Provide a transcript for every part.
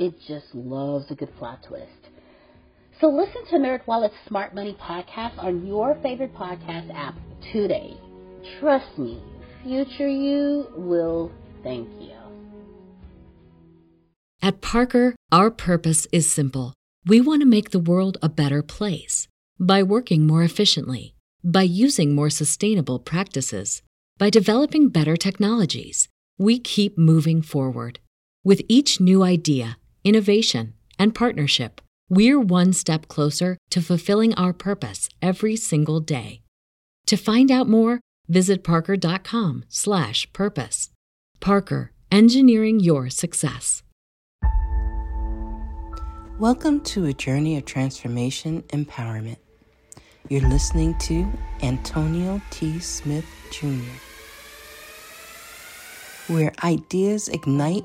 it just loves a good plot twist. So listen to NerdWallet's Smart Money podcast on your favorite podcast app today. Trust me, future you will thank you. At Parker, our purpose is simple. We want to make the world a better place by working more efficiently, by using more sustainable practices, by developing better technologies. We keep moving forward. With each new idea, innovation, and partnership, we're one step closer to fulfilling our purpose every single day. To find out more, visit parker.com/purpose. Parker, engineering your success. Welcome to a journey of transformation empowerment. You're listening to Antonio T. Smith Jr., where ideas ignite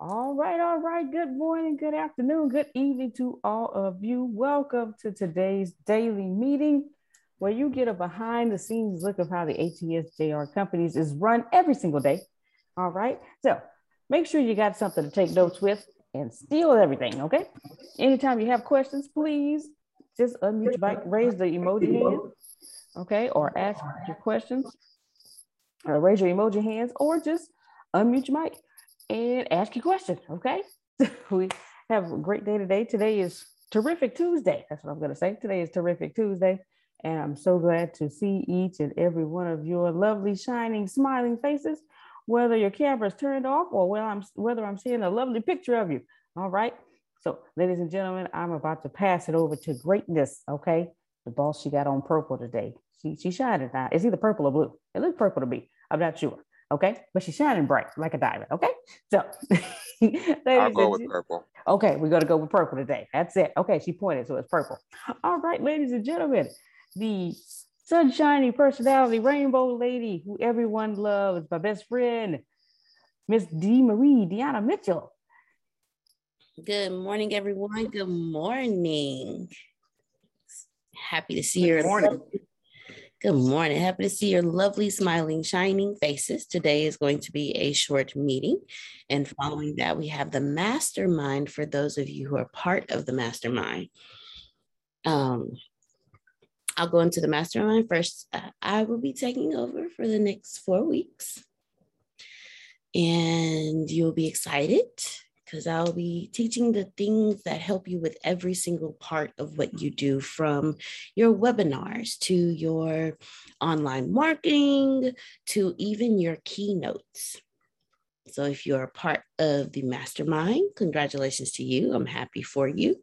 All right, all right. Good morning, good afternoon, good evening to all of you. Welcome to today's daily meeting where you get a behind the scenes look of how the ATSJR companies is run every single day. All right. So make sure you got something to take notes with and steal everything. Okay. Anytime you have questions, please just unmute your mic, raise the emoji hand. Okay. Or ask your questions or raise your emoji hands or just unmute your mic and ask your question. Okay. we have a great day today. Today is terrific Tuesday. That's what I'm going to say. Today is terrific Tuesday. And I'm so glad to see each and every one of your lovely, shining, smiling faces, whether your camera's turned off or whether I'm, whether I'm seeing a lovely picture of you. All right. So, ladies and gentlemen, I'm about to pass it over to greatness. Okay. The boss she got on purple today. She she shining now. It's either purple or blue. It looks purple to me. I'm not sure. Okay. But she's shining bright like a diamond. Okay. So I'll go with purple. Okay, we're gonna go with purple today. That's it. Okay, she pointed, so it's purple. All right, ladies and gentlemen, the sunshiny personality, rainbow lady who everyone loves, my best friend, Miss D. Marie Deanna Mitchell. Good morning, everyone. Good morning. Happy to see you. Good morning. Good morning. Happy to see your lovely, smiling, shining faces. Today is going to be a short meeting. And following that, we have the mastermind for those of you who are part of the mastermind. Um, I'll go into the mastermind first. Uh, I will be taking over for the next four weeks. And you'll be excited because I'll be teaching the things that help you with every single part of what you do from your webinars to your online marketing to even your keynotes. So, if you're a part of the mastermind, congratulations to you. I'm happy for you.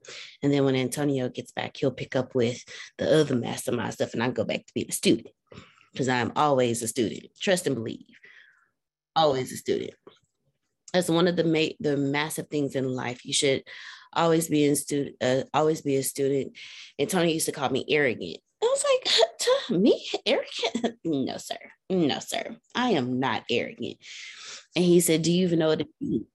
And then when Antonio gets back, he'll pick up with the other mastermind stuff, and I'll go back to being a student because I'm always a student. Trust and believe, always a student that's one of the ma- the massive things in life. You should always be in student, uh, always be a student. And Tony used to call me arrogant. I was like, me arrogant? no, sir. No, sir. I am not arrogant. And he said, Do you even know what it means?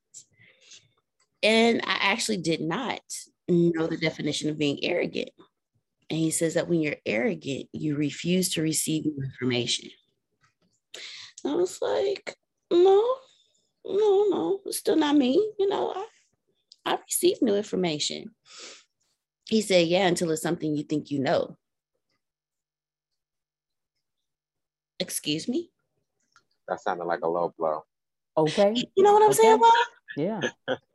And I actually did not know the definition of being arrogant. And he says that when you're arrogant, you refuse to receive information. I was like, no, no, no, it's still not me. You know, I, I received new information. He said, yeah, until it's something you think you know. Excuse me? That sounded like a low blow. Okay. You know what I'm Okay. saying, Bob? Yeah.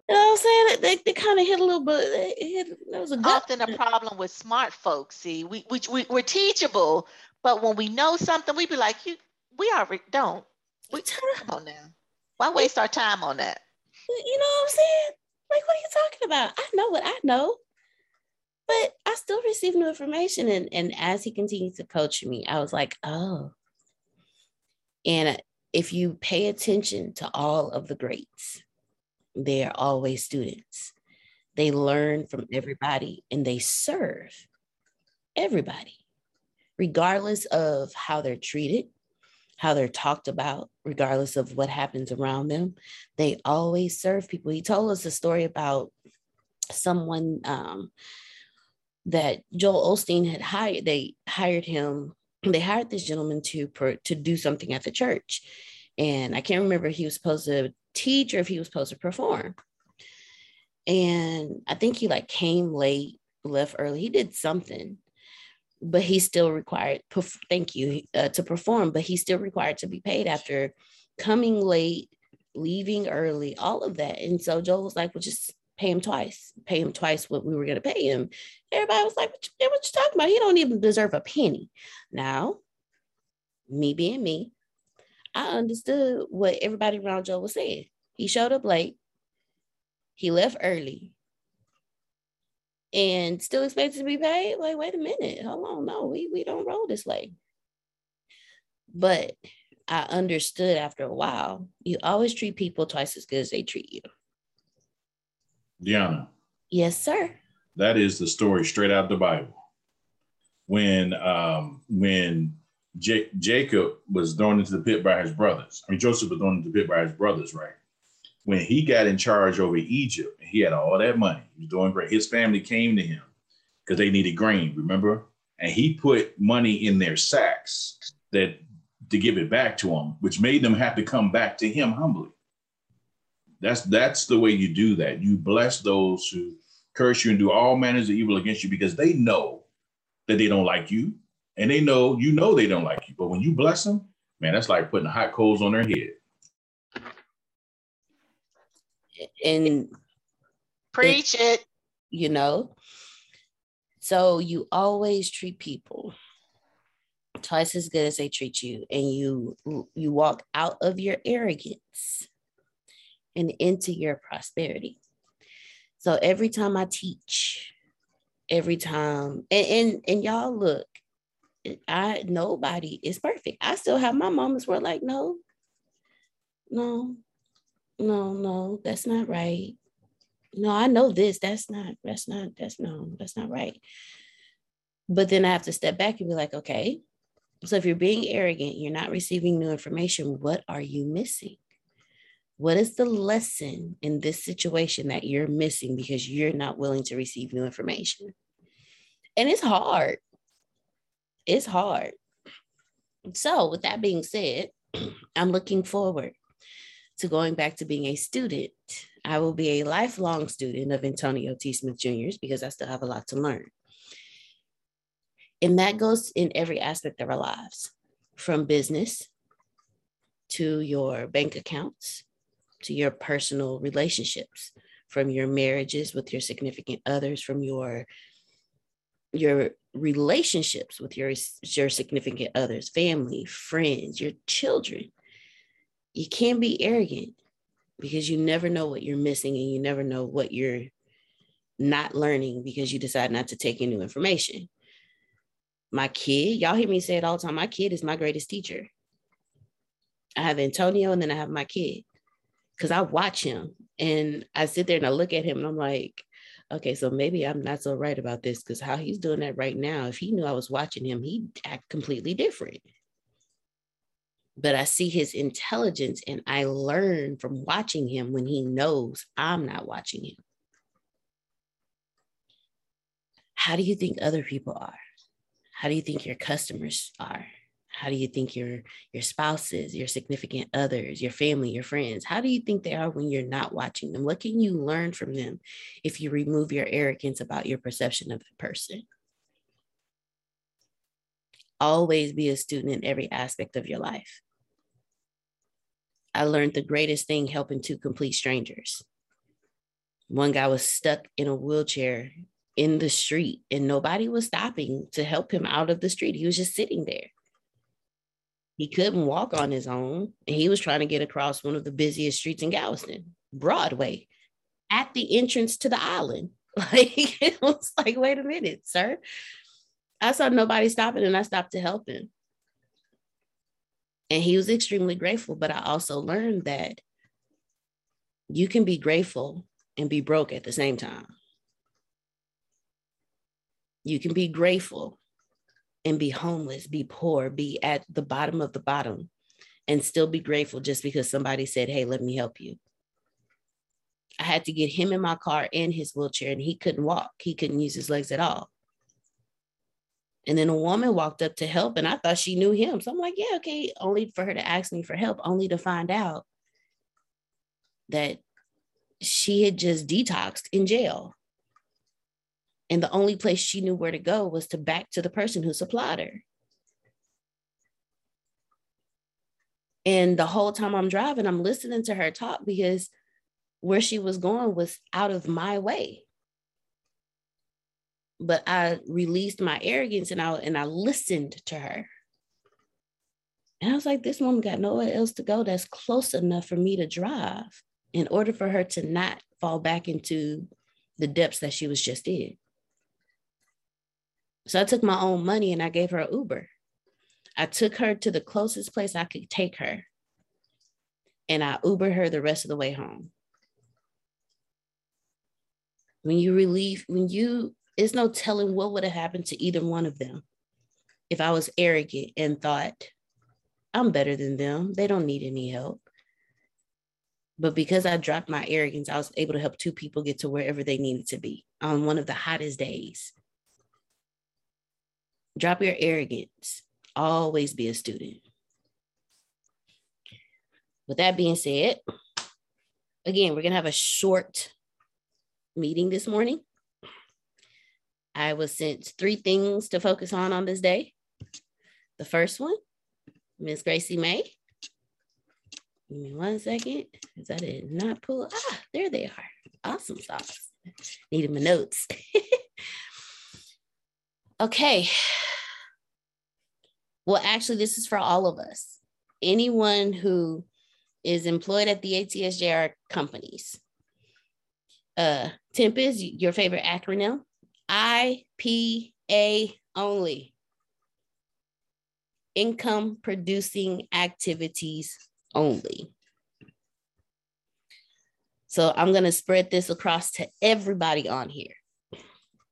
You know what I'm saying? They, they kind of hit a little bit. It hit, there was a gut. often a problem with smart folks. See, we, we, we we're teachable, but when we know something, we be like, you, we already don't. We come on now. Why waste our time on that? You know what I'm saying? Like, what are you talking about? I know what I know, but I still receive new information. And, and as he continued to coach me, I was like, oh. And if you pay attention to all of the greats, they are always students. They learn from everybody and they serve everybody, regardless of how they're treated, how they're talked about, regardless of what happens around them. They always serve people. He told us a story about someone um, that Joel Osteen had hired. They hired him. They hired this gentleman to per, to do something at the church, and I can't remember if he was supposed to teach or if he was supposed to perform. And I think he like came late, left early. He did something, but he's still required. perf- Thank you uh, to perform, but he's still required to be paid after coming late, leaving early, all of that. And so Joel was like, "Well, just pay him twice. Pay him twice what we were going to pay him." Everybody was like, "What you, what you talking about? He don't even deserve a penny." Now, me being me, I understood what everybody around Joe was saying. He showed up late. He left early. And still expected to be paid. Like, wait a minute, hold on. No, we, we don't roll this way. But I understood after a while, you always treat people twice as good as they treat you. Deanna, Yes, sir. that is the story straight out of the Bible. When um, when J- Jacob was thrown into the pit by his brothers, I mean Joseph was thrown into the pit by his brothers, right? When he got in charge over Egypt, he had all that money. He was doing great. His family came to him because they needed grain, remember? And he put money in their sacks that to give it back to them, which made them have to come back to him humbly. That's that's the way you do that. You bless those who curse you and do all manners of evil against you because they know that they don't like you and they know you know they don't like you. But when you bless them, man, that's like putting hot coals on their head. And Preach it. you know So you always treat people twice as good as they treat you and you you walk out of your arrogance and into your prosperity. So every time I teach, every time and and, and y'all look, I nobody is perfect. I still have my moments where like, no, no, no, no, that's not right. No, I know this. That's not, that's not, that's no, that's not right. But then I have to step back and be like, okay, so if you're being arrogant, you're not receiving new information, what are you missing? What is the lesson in this situation that you're missing because you're not willing to receive new information? And it's hard. It's hard. So, with that being said, I'm looking forward to going back to being a student. I will be a lifelong student of Antonio T. Smith Jr.'s because I still have a lot to learn. And that goes in every aspect of our lives from business to your bank accounts to your personal relationships from your marriages with your significant others from your your relationships with your your significant others family friends your children you can't be arrogant because you never know what you're missing and you never know what you're not learning because you decide not to take in new information my kid, y'all hear me say it all the time. My kid is my greatest teacher. I have Antonio and then I have my kid because I watch him and I sit there and I look at him and I'm like, okay, so maybe I'm not so right about this because how he's doing that right now, if he knew I was watching him, he'd act completely different. But I see his intelligence and I learn from watching him when he knows I'm not watching him. How do you think other people are? How do you think your customers are? How do you think your your spouses, your significant others, your family, your friends, how do you think they are when you're not watching them? What can you learn from them if you remove your arrogance about your perception of the person? Always be a student in every aspect of your life. I learned the greatest thing helping two complete strangers. One guy was stuck in a wheelchair in the street and nobody was stopping to help him out of the street. He was just sitting there. He couldn't walk on his own. And he was trying to get across one of the busiest streets in Galveston, Broadway, at the entrance to the island. Like it was like, wait a minute, sir. I saw nobody stopping and I stopped to help him. And he was extremely grateful. But I also learned that you can be grateful and be broke at the same time. You can be grateful and be homeless, be poor, be at the bottom of the bottom, and still be grateful just because somebody said, Hey, let me help you. I had to get him in my car in his wheelchair, and he couldn't walk. He couldn't use his legs at all. And then a woman walked up to help, and I thought she knew him. So I'm like, yeah, okay. Only for her to ask me for help, only to find out that she had just detoxed in jail. And the only place she knew where to go was to back to the person who supplied her. And the whole time I'm driving, I'm listening to her talk because where she was going was out of my way. But I released my arrogance and I and I listened to her. And I was like, this woman got nowhere else to go that's close enough for me to drive in order for her to not fall back into the depths that she was just in. So I took my own money and I gave her an Uber. I took her to the closest place I could take her. And I Ubered her the rest of the way home. When you relieve, when you, it's no telling what would have happened to either one of them if I was arrogant and thought, I'm better than them. They don't need any help. But because I dropped my arrogance, I was able to help two people get to wherever they needed to be on one of the hottest days. Drop your arrogance. Always be a student. With that being said, again, we're going to have a short meeting this morning. I was sent three things to focus on on this day. The first one, Miss Gracie May. Give me one second, because I did not pull. Ah, there they are. Awesome sauce. Needed my notes. Okay. Well, actually, this is for all of us. Anyone who is employed at the ATSJR companies. Uh, TIMP is your favorite acronym. IPA only. Income producing activities only. So I'm going to spread this across to everybody on here.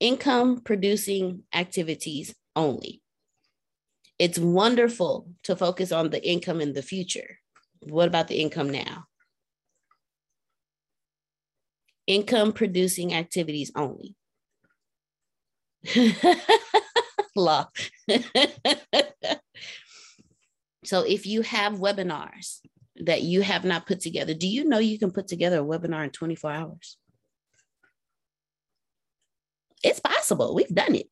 Income producing activities only. It's wonderful to focus on the income in the future. What about the income now? Income producing activities only. Law. so if you have webinars that you have not put together, do you know you can put together a webinar in 24 hours? It's possible. We've done it.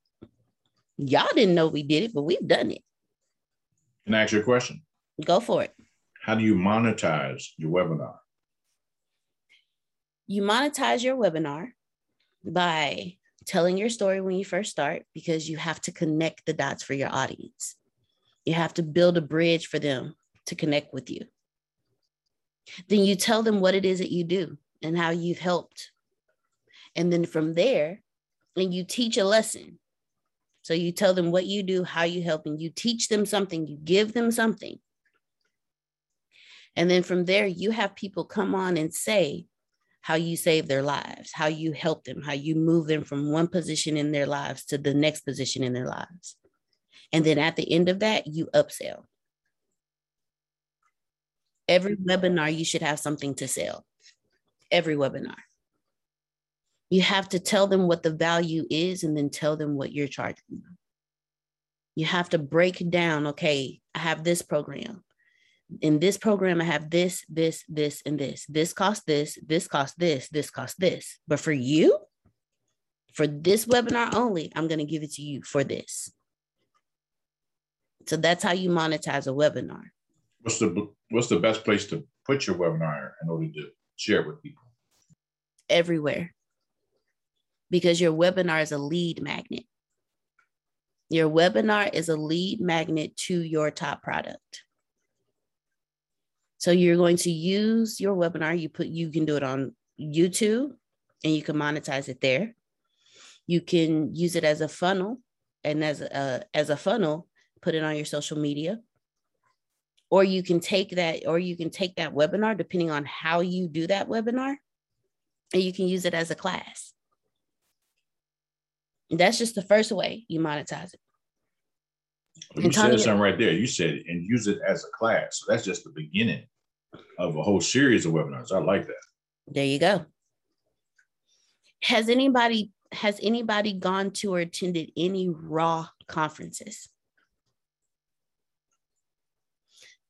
Y'all didn't know we did it, but we've done it. Can I ask you a question? Go for it. How do you monetize your webinar? You monetize your webinar by telling your story when you first start because you have to connect the dots for your audience. You have to build a bridge for them to connect with you. Then you tell them what it is that you do and how you've helped. And then from there, and you teach a lesson. So you tell them what you do, how you help, and you teach them something, you give them something. And then from there, you have people come on and say how you save their lives, how you help them, how you move them from one position in their lives to the next position in their lives. And then at the end of that, you upsell. Every webinar, you should have something to sell. Every webinar. You have to tell them what the value is and then tell them what you're charging them. You have to break down okay, I have this program in this program, I have this, this, this, and this. This costs this, this costs this, this costs this. But for you, for this webinar only, I'm going to give it to you for this. So that's how you monetize a webinar. What's the what's the best place to put your webinar in order to share with people? Everywhere. Because your webinar is a lead magnet. Your webinar is a lead magnet to your top product. So you're going to use your webinar. You put you can do it on YouTube and you can monetize it there. You can use it as a funnel and as a as a funnel, put it on your social media. Or you can take that, or you can take that webinar, depending on how you do that webinar, and you can use it as a class. That's just the first way you monetize it. You said something right there. You said and use it as a class. So that's just the beginning of a whole series of webinars. I like that. There you go. Has anybody has anybody gone to or attended any raw conferences?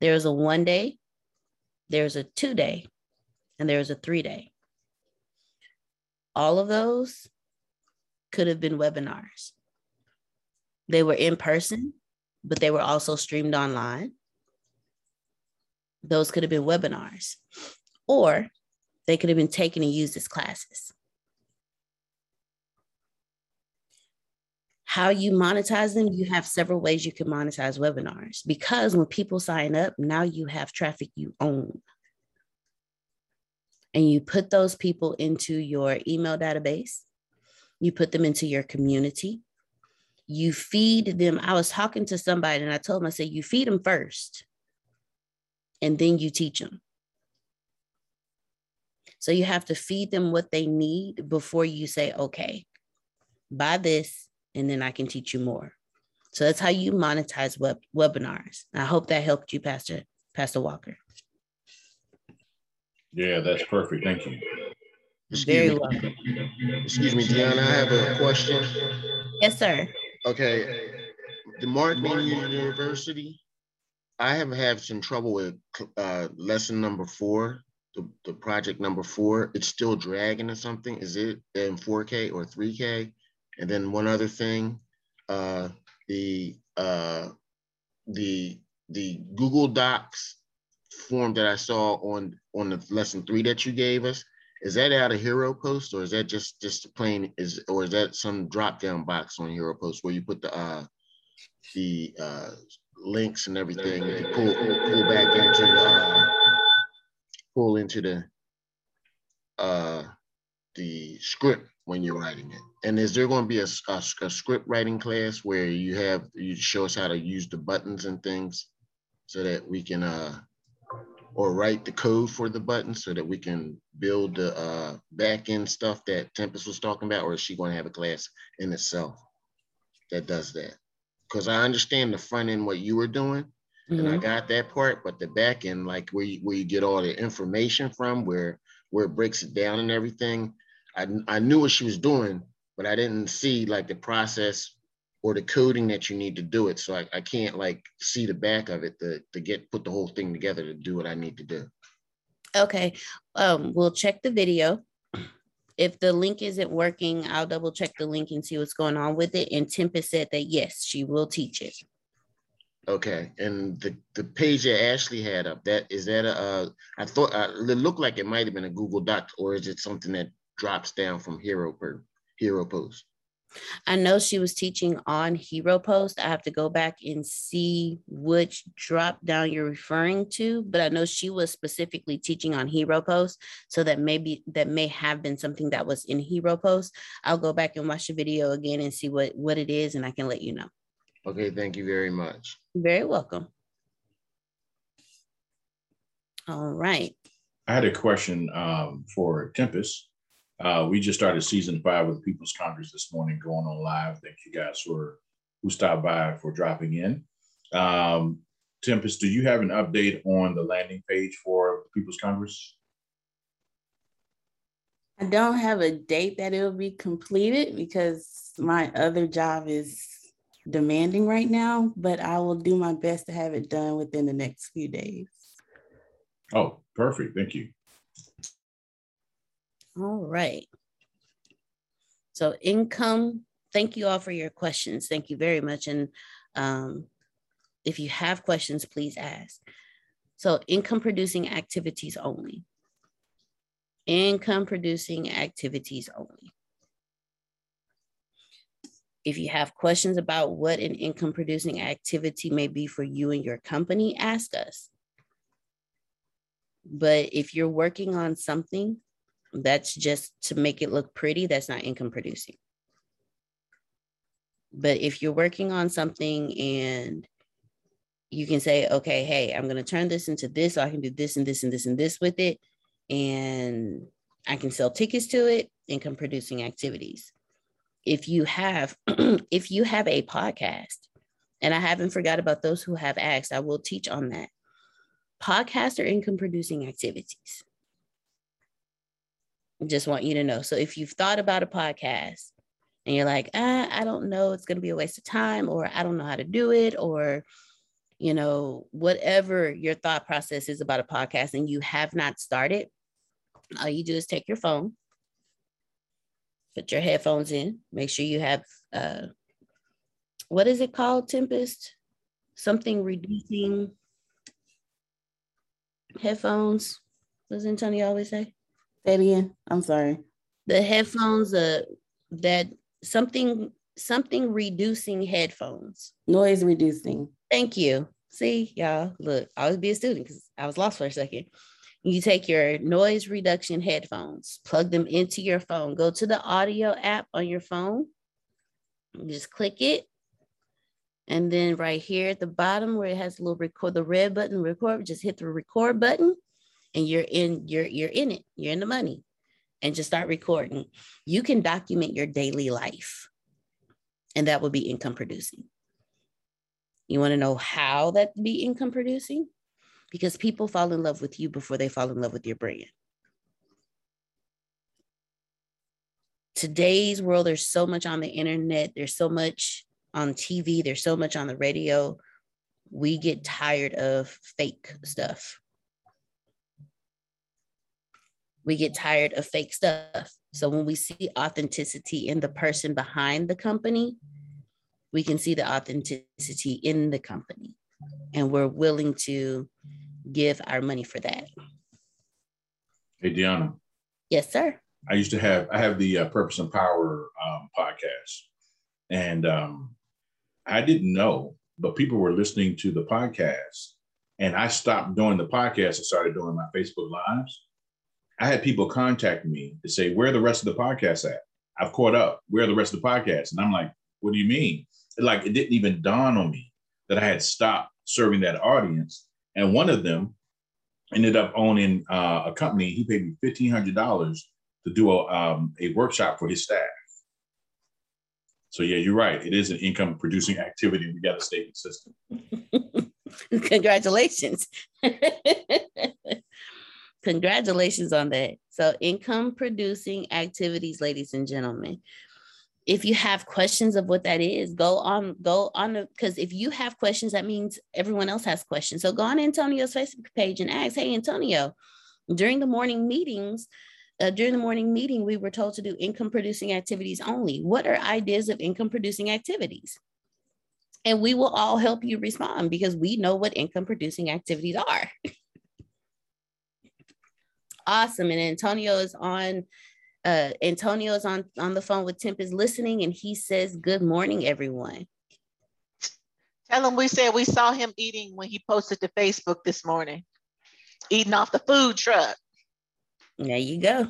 There's a one day, there's a two day, and there's a three day. All of those could have been webinars. They were in person, but they were also streamed online those could have been webinars, or they could have been taken and used as classes. How you monetize them, you have several ways you can monetize webinars because when people sign up, now you have traffic you own. And you put those people into your email database, you put them into your community, you feed them. I was talking to somebody and I told them, I said, you feed them first and then you teach them. So you have to feed them what they need before you say, okay, buy this, and then I can teach you more. So that's how you monetize web webinars. I hope that helped you, Pastor Pastor Walker. Yeah, that's perfect. Thank you. Excuse Very me. welcome. Excuse me, Deanna, I have a question. Yes, sir. Okay. The Marketing University I have had some trouble with uh, lesson number four, the, the project number four. It's still dragging or something. Is it in 4K or 3K? And then one other thing, uh, the uh, the the Google Docs form that I saw on on the lesson three that you gave us, Is that out of Hero Post or is that just just plain is or is that some drop down box on Hero Post where you put the uh the uh links and everything you pull pull back into the uh, pull into the uh the script when you're writing it? And is there going to be a, a, a, script writing class where you have you show us how to use the buttons and things so that we can uh or write the code for the buttons so that we can build the uh, back end stuff that Tempest was talking about, or is she going to have a class in itself that does that? Because I understand the front end what you were doing, mm-hmm. and I mm-hmm. got that part, but the back end, like where you, where you get all the information from, where where it breaks it down and everything, I, I knew what she was doing, but I didn't see like the process or the coding that you need to do it. So I, I can't like see the back of it to, to get put the whole thing together to do what I need to do. Okay. Um, we'll check the video. If the link isn't working, I'll double check the link and see what's going on with it. And Tempest said that yes, she will teach it. Okay, and the the page that Ashley had up, that is that a? I thought uh, it looked like it might have been a Google Doc, or is it something that drops down from Hero per Hero Post. I know she was teaching on Hero Post. I have to go back and see which drop down you're referring to, but I know she was specifically teaching on Hero Post. So that maybe that may have been something that was in Hero Post. I'll go back and watch the video again and see what, what it is, and I can let you know. Okay, thank you very much. very welcome. All right. I had a question um, for Tempest. Uh, we just started season five with the People's Congress this morning, going on live. Thank you guys for who stopped by for dropping in. Um, Tempest, do you have an update on the landing page for People's Congress? I don't have a date that it will be completed because my other job is demanding right now, but I will do my best to have it done within the next few days. Oh, perfect. Thank you. All right. So income, thank you all for your questions. Thank you very much. And um, if you have questions, please ask. So income producing activities only. Income producing activities only. If you have questions about what an income producing activity may be for you and your company, ask us. But if you're working on something that's just to make it look pretty. That's not income producing. But if you're working on something and you can say, okay, hey, I'm going to turn this into this, so I can do this and this and this and this with it. And I can sell tickets to it, income producing activities. If you have, if you have a podcast, and I haven't forgot about those who have asked, I will teach on that. Podcast or income producing activities just want you to know. So if you've thought about a podcast and you're like, ah, I don't know, it's going to be a waste of time, or I don't know how to do it, or you know, whatever your thought process is about a podcast and you have not started, all you do is take your phone, put your headphones in, make sure you have uh what is it called, Tempest? Something reducing headphones. What does Antonio always say? Say it again. I'm sorry. The headphones, uh, that something something reducing headphones. Noise reducing. Thank you. See, y'all, look, I was be a student because I was lost for a second. You take your noise reduction headphones, plug them into your phone, go to the audio app on your phone, just click it. And then right here at the bottom where it has a little record, the red button record, just hit the record button and you're in you're you're in it. You're in the money. And just start recording. You can document your daily life. And that will be income producing. You want to know how that be income producing? Because people fall in love with you before they fall in love with your brand. Today's world there's so much on the internet. There's so much on tv there's so much on the radio. We get tired of fake stuff we get tired of fake stuff. So when we see authenticity in the person behind the company, we can see the authenticity in the company. And we're willing to give our money for that. Hey, Deanna. Yes, sir. I used to have I have the uh, Purpose and Power um, podcast, and um, I didn't know, but people were listening to the podcast, and I stopped doing the podcast and started doing my Facebook lives. I had people contact me to say, "Where the rest of the podcast at?" I've caught up. Where are the rest of the podcast? And I'm like, "What do you mean?" Like it didn't even dawn on me that I had stopped serving that audience. And one of them ended up owning uh, a company. He paid me fifteen hundred dollars to do a, um, a workshop for his staff. So yeah, you're right. It is an income producing activity. We got a statement system. Congratulations. Congratulations on that. So income producing activities, ladies and gentlemen. If you have questions of what that is, go on, go on because if you have questions, that means everyone else has questions. So go on Antonio's Facebook page and ask, hey Antonio, during the morning meetings, uh, during the morning meeting, we were told to do income producing activities only. What are ideas of income producing activities? And we will all help you respond because we know what income producing activities are. awesome. And Antonio is on. Uh, Antonio is on on the phone with Tempest listening, and he says, "Good morning, everyone." Tell him we said we saw him eating when he posted to Facebook this morning, eating off the food truck. There you go.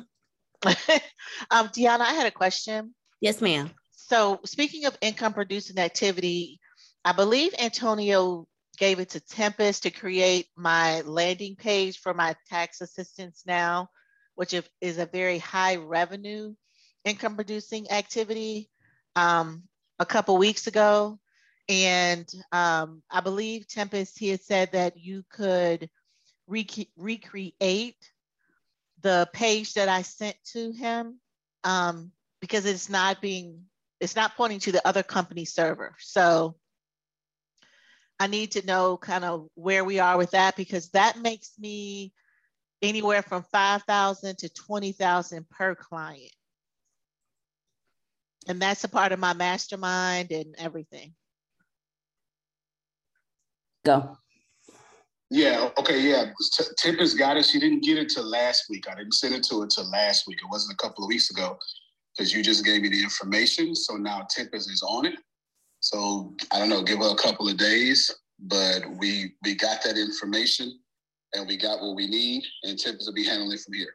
um, Deanna, I had a question. Yes, ma'am. So, speaking of income producing activity, I believe Antonio gave it to Tempest to create my landing page for my tax assistance now, which is a very high revenue income producing activity um, a couple weeks ago. And um, I believe Tempest, he had said that you could rec- recreate the page that I sent to him um, because it's not being, it's not pointing to the other company server. So I need to know kind of where we are with that because that makes me anywhere from 5,000 to 20,000 per client. And that's a part of my mastermind and everything. Go. Yeah, okay, yeah. T- Tempest got it. She didn't get it till last week. I didn't send it to her till last week. It wasn't a couple of weeks ago because you just gave me the information. So now Tempest is on it. So I don't know, give her a couple of days, but we we got that information and we got what we need, and Tempest will be handling it from here.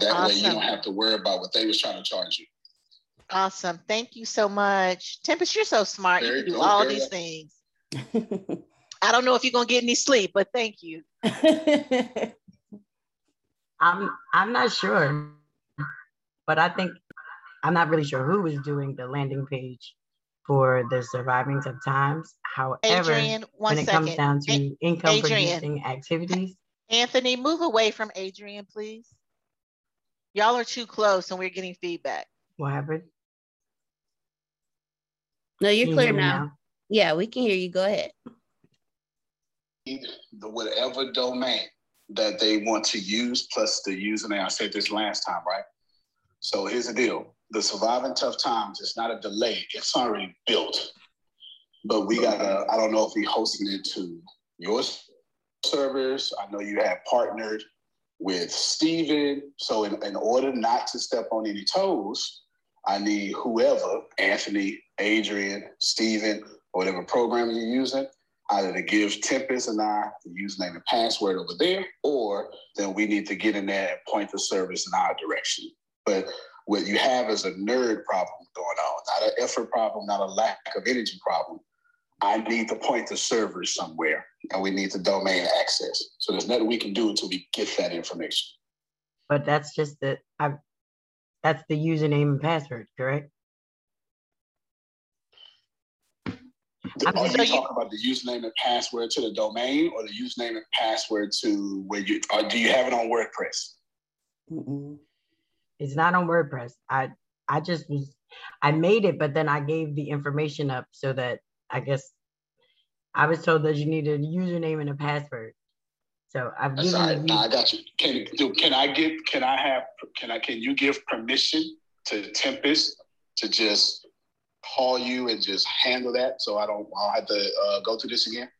That awesome. way you don't have to worry about what they was trying to charge you. Awesome. Thank you so much. Tempest, you're so smart. Very you can do all these things. I don't know if you're gonna get any sleep, but thank you. I'm I'm not sure, but I think I'm not really sure who is doing the landing page for the surviving of times. However, Adrian, when it second. comes down to A- income Adrian. producing activities, Anthony, move away from Adrian, please. Y'all are too close, and we're getting feedback. What happened? No, you're clear now. now. Yeah, we can hear you. Go ahead the whatever domain that they want to use plus the username. I said this last time, right? So here's the deal. The surviving tough times, it's not a delay. It's already built. But we gotta, I don't know if we hosting it to your servers. I know you have partnered with Steven. So in, in order not to step on any toes, I need whoever, Anthony, Adrian, Steven, or whatever program you're using, either to give Tempest and I the username and password over there, or then we need to get in there and point the service in our direction. But what you have is a nerd problem going on, not an effort problem, not a lack of energy problem. I need to point the servers somewhere, and we need the domain access. So there's nothing we can do until we get that information. But that's just the I, that's the username and password, correct? I'm Are you talking about the username and password to the domain or the username and password to where you or do you have it on WordPress? Mm-mm. It's not on WordPress. I I just was I made it, but then I gave the information up so that I guess I was told that you needed a username and a password. So I've That's given right. you. I got you. Can do can I give can I have can I can you give permission to Tempest to just call you and just handle that so I don't I'll have to uh, go through this again?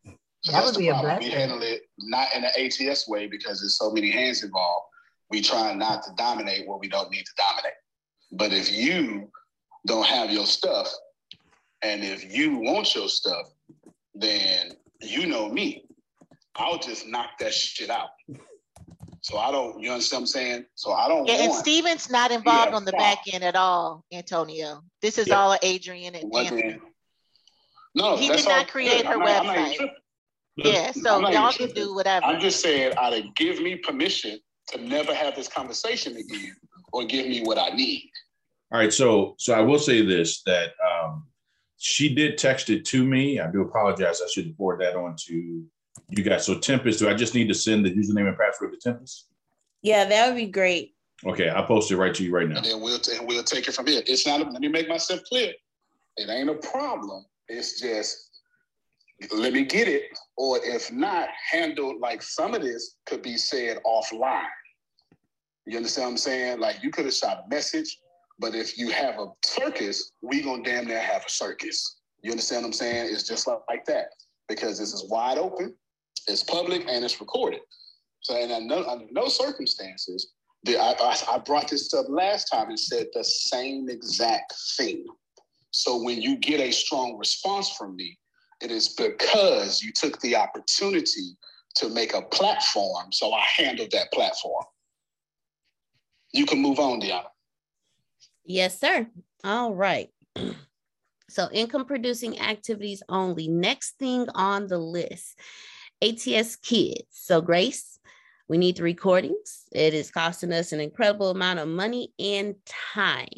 That would be problem. a blessing. We handle it not in an ATS way because there's so many hands involved. We try not to dominate where we don't need to dominate. But if you don't have your stuff, and if you want your stuff, then you know me. I'll just knock that shit out. So I don't, you understand what I'm saying? So I don't. Yeah, and Steven's not involved on the back end at all, Antonio. This is yeah. all Adrian and Anthony. No, he did not create her not, website. Yeah, so y'all can do whatever. I'm just saying, either give me permission to never have this conversation again, or give me what I need. All right, so so I will say this that um, she did text it to me. I do apologize. I should forward that on to you guys. So Tempest, do I just need to send the username and password to Tempest? Yeah, that would be great. Okay, I'll post it right to you right now. And then we'll t- we'll take it from here. It's not. let me make myself clear. It ain't a problem. It's just let me get it, or if not, handle like some of this could be said offline. You understand what I'm saying? Like you could have shot a message, but if you have a circus, we gonna damn near have a circus. You understand what I'm saying? It's just like, like that because this is wide open, it's public, and it's recorded. So, and under, under no circumstances, the, I, I, I brought this up last time and said the same exact thing. So when you get a strong response from me, it is because you took the opportunity to make a platform. So I handled that platform. You can move on, Deanna. Yes, sir. All right. So income producing activities only. Next thing on the list, ATS Kids. So Grace, we need the recordings. It is costing us an incredible amount of money and time.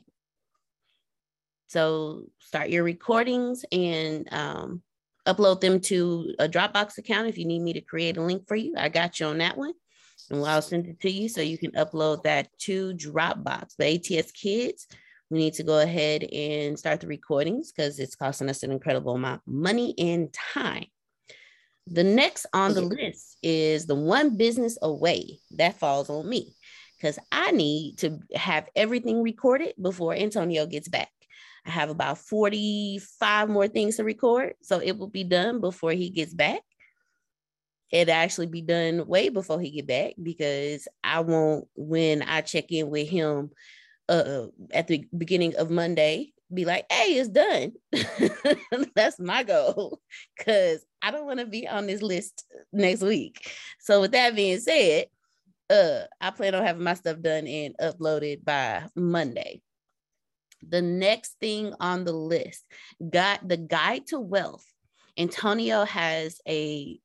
So start your recordings and um, upload them to a Dropbox account if you need me to create a link for you. I got you on that one. And I'll send it to you so you can upload that to Dropbox. The ATS Kids, we need to go ahead and start the recordings because it's costing us an incredible amount of money and time. The next on the list is the one business away that falls on me because I need to have everything recorded before Antonio gets back. I have about 45 more things to record, so it will be done before he gets back. It'll actually be done way before he get back because I won't when I check in with him uh, at the beginning of Monday be like, hey, it's done. That's my goal because I don't want to be on this list next week. So with that being said, uh, I plan on having my stuff done and uploaded by Monday. The next thing on the list got the guide to wealth. Antonio has a,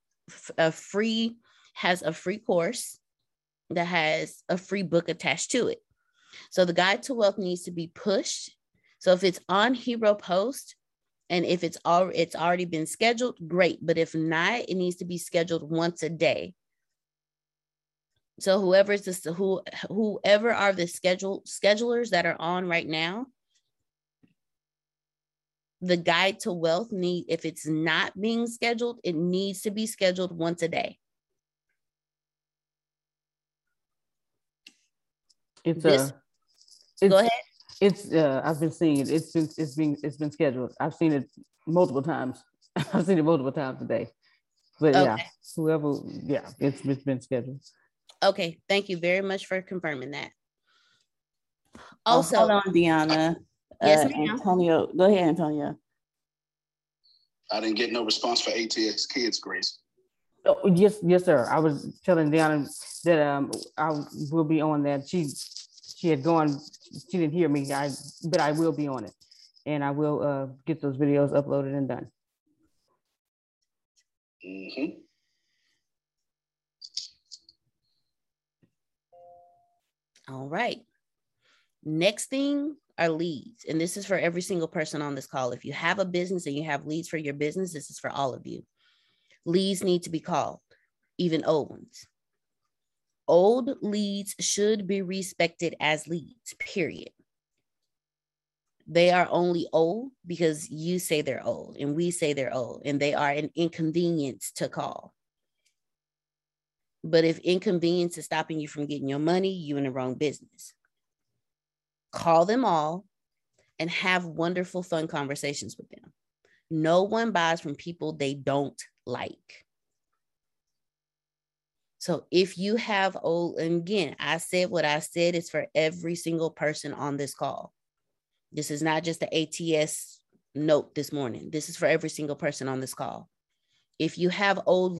a free has a free course that has a free book attached to it. So the guide to wealth needs to be pushed. So if it's on Hero Post and if it's all it's already been scheduled, great. But if not, it needs to be scheduled once a day. So whoever is this, who whoever are the schedule schedulers that are on right now, the guide to wealth need if it's not being scheduled it needs to be scheduled once a day. It's this, a it's, go ahead. it's uh i've been seeing it. It's been it's been it's been scheduled. I've seen it multiple times. I've seen it multiple times today. But okay. yeah whoever yeah it's, it's been scheduled. Okay thank you very much for confirming that. Oh, also hold on deanna Yes, uh, Antonio. Go ahead, Antonio. I didn't get no response for ATS Kids, Grace. Oh, yes, yes, sir. I was telling Diana that um I will be on that. She she had gone. She didn't hear me. I but I will be on it, and I will uh, get those videos uploaded and done. Mm-hmm. All right. Next thing are leads. And this is for every single person on this call. If you have a business and you have leads for your business, this is for all of you. Leads need to be called, even old ones. Old leads should be respected as leads, period. They are only old because you say they're old and we say they're old and they are an inconvenience to call. But if inconvenience is stopping you from getting your money, you're in the wrong business call them all and have wonderful, fun conversations with them. No one buys from people they don't like. So if you have old, and again, I said what I said is for every single person on this call. This is not just the ATS note this morning. This is for every single person on this call. If you have old,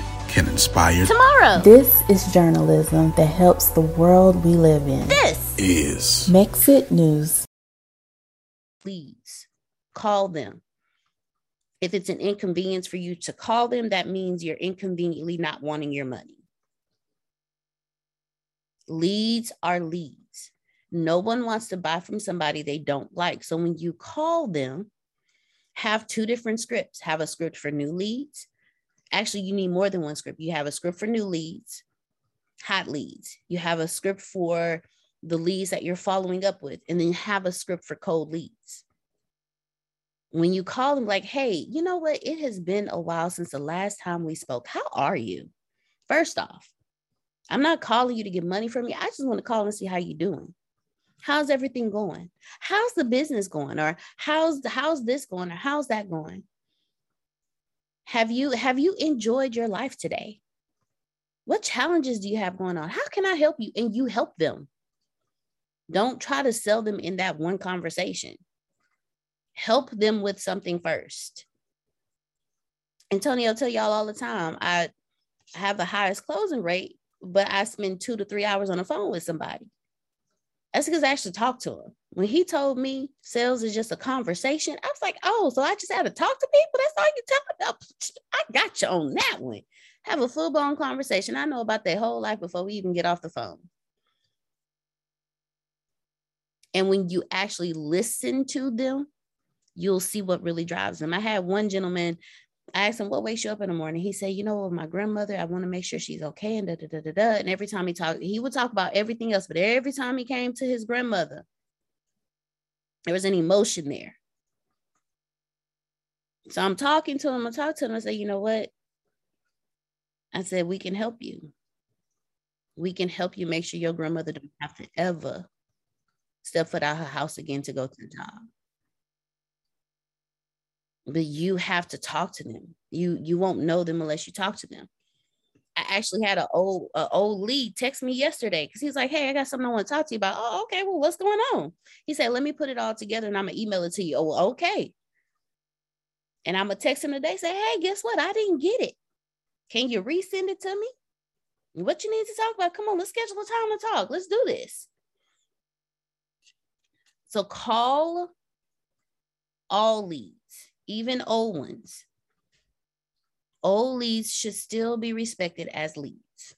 can inspire tomorrow. This is journalism that helps the world we live in. This is Mexit News. Please call them. If it's an inconvenience for you to call them, that means you're inconveniently not wanting your money. Leads are leads. No one wants to buy from somebody they don't like. So when you call them, have two different scripts. Have a script for new leads. Actually, you need more than one script. You have a script for new leads, hot leads. You have a script for the leads that you're following up with, and then you have a script for cold leads. When you call them, like, hey, you know what? It has been a while since the last time we spoke. How are you? First off, I'm not calling you to get money from you. I just want to call and see how you're doing. How's everything going? How's the business going? Or how's how's this going? Or how's that going? Have you have you enjoyed your life today? What challenges do you have going on? How can I help you? And you help them. Don't try to sell them in that one conversation. Help them with something first. Antonio I'll tell y'all all the time, I have the highest closing rate but I spend two to three hours on the phone with somebody. That's because I actually talked to him. When he told me sales is just a conversation, I was like, oh, so I just had to talk to people. That's all you tell me. I got you on that one. Have a full blown conversation. I know about their whole life before we even get off the phone. And when you actually listen to them, you'll see what really drives them. I had one gentleman I asked him what wakes you up in the morning. He said, you know, my grandmother, I want to make sure she's okay. And da, da, da, da, da. And every time he talked, he would talk about everything else, but every time he came to his grandmother, there was an emotion there. So I'm talking to him. I talk to him. I say, you know what? I said, we can help you. We can help you make sure your grandmother don't have to ever step foot out of her house again to go to the job but you have to talk to them. You you won't know them unless you talk to them. I actually had an old a old lead text me yesterday because he's like, "Hey, I got something I want to talk to you about." Oh, okay. Well, what's going on? He said, "Let me put it all together and I'm gonna email it to you." Oh, okay. And I'm gonna text him today. Say, "Hey, guess what? I didn't get it. Can you resend it to me? What you need to talk about? Come on, let's schedule a time to talk. Let's do this." So call all leads even old ones. Old leads should still be respected as leads.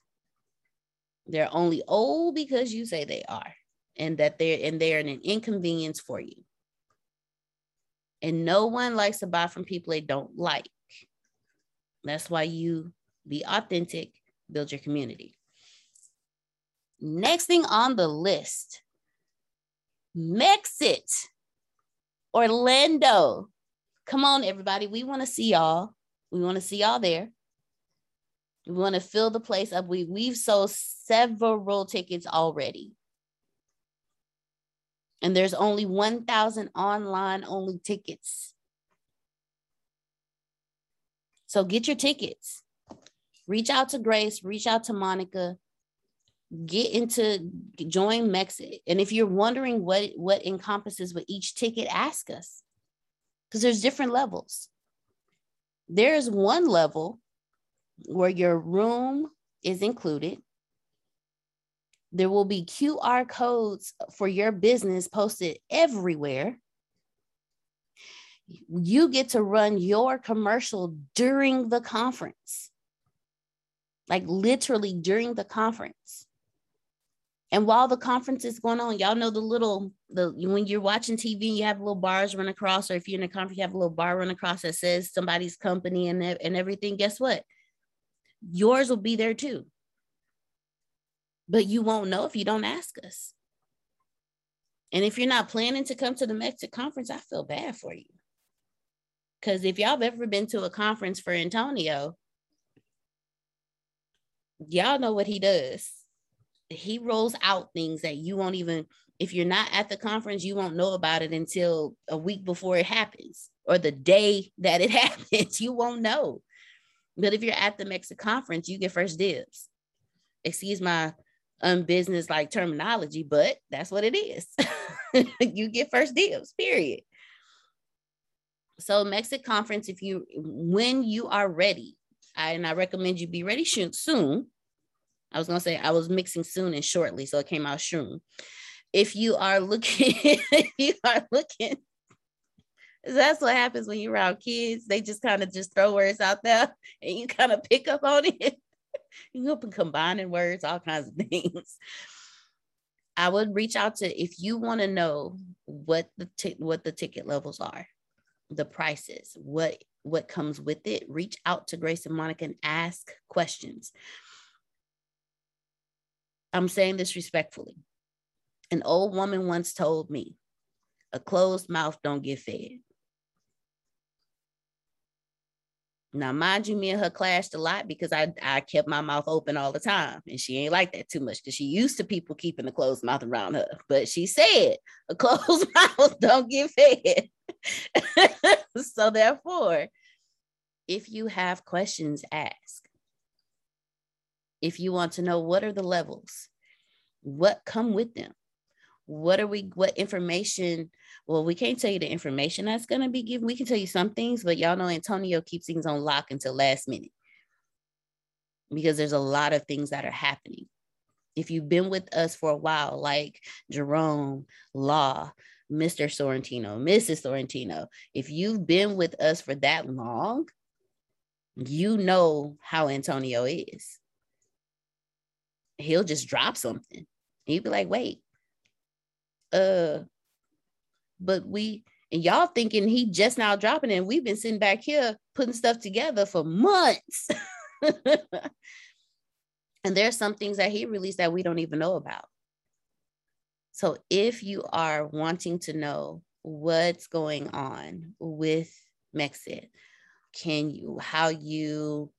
They're only old because you say they are, and that they're and they're an inconvenience for you. And no one likes to buy from people they don't like. That's why you be authentic, build your community. Next thing on the list, Mexit, Orlando. Come on, everybody. We want to see y'all. We want to see y'all there. We want to fill the place up. We we've sold several tickets already. And there's only 1,000 online only tickets. So get your tickets. Reach out to Grace, reach out to Monica, get into join Mexit. And if you're wondering what what encompasses with each ticket, ask us because there's different levels. There's one level where your room is included. There will be QR codes for your business posted everywhere. you get to run your commercial during the conference, like literally during the conference. And while the conference is going on, y'all know the little the when you're watching TV, you have little bars run across, or if you're in a conference, you have a little bar run across that says somebody's company and and everything. Guess what? Yours will be there too. But you won't know if you don't ask us. And if you're not planning to come to the MEXIT conference, I feel bad for you. Because if y'all have ever been to a conference for Antonio, y'all know what he does. He rolls out things that you won't even, if you're not at the conference, you won't know about it until a week before it happens or the day that it happens. You won't know. But if you're at the MEXIT conference, you get first dibs. Excuse my um, unbusiness like terminology, but that's what it is. you get first dibs, period. So MEXIT conference, if you when you are ready, I, and I recommend you be ready soon. I was gonna say I was mixing soon and shortly, so it came out soon. If you are looking, if you are looking, that's what happens when you're around kids. They just kind of just throw words out there and you kind of pick up on it. you up and combining words, all kinds of things. I would reach out to if you want to know what the t- what the ticket levels are the prices, what what comes with it, reach out to Grace and Monica and ask questions. I'm saying this respectfully. An old woman once told me, a closed mouth don't get fed. Now, mind you, me and her clashed a lot because I, I kept my mouth open all the time. And she ain't like that too much because she used to people keeping a closed mouth around her. But she said, a closed mouth don't get fed. so, therefore, if you have questions, ask. If you want to know what are the levels, what come with them, what are we, what information well, we can't tell you the information that's going to be given. We can tell you some things, but y'all know Antonio keeps things on lock until last minute because there's a lot of things that are happening. If you've been with us for a while, like Jerome, Law, Mr. Sorrentino, Mrs. Sorrentino, if you've been with us for that long, you know how Antonio is. He'll just drop something. He'd be like, wait, uh, but we and y'all thinking he just now dropping it. And we've been sitting back here putting stuff together for months. and there's some things that he released that we don't even know about. So if you are wanting to know what's going on with MEXIT, can you how you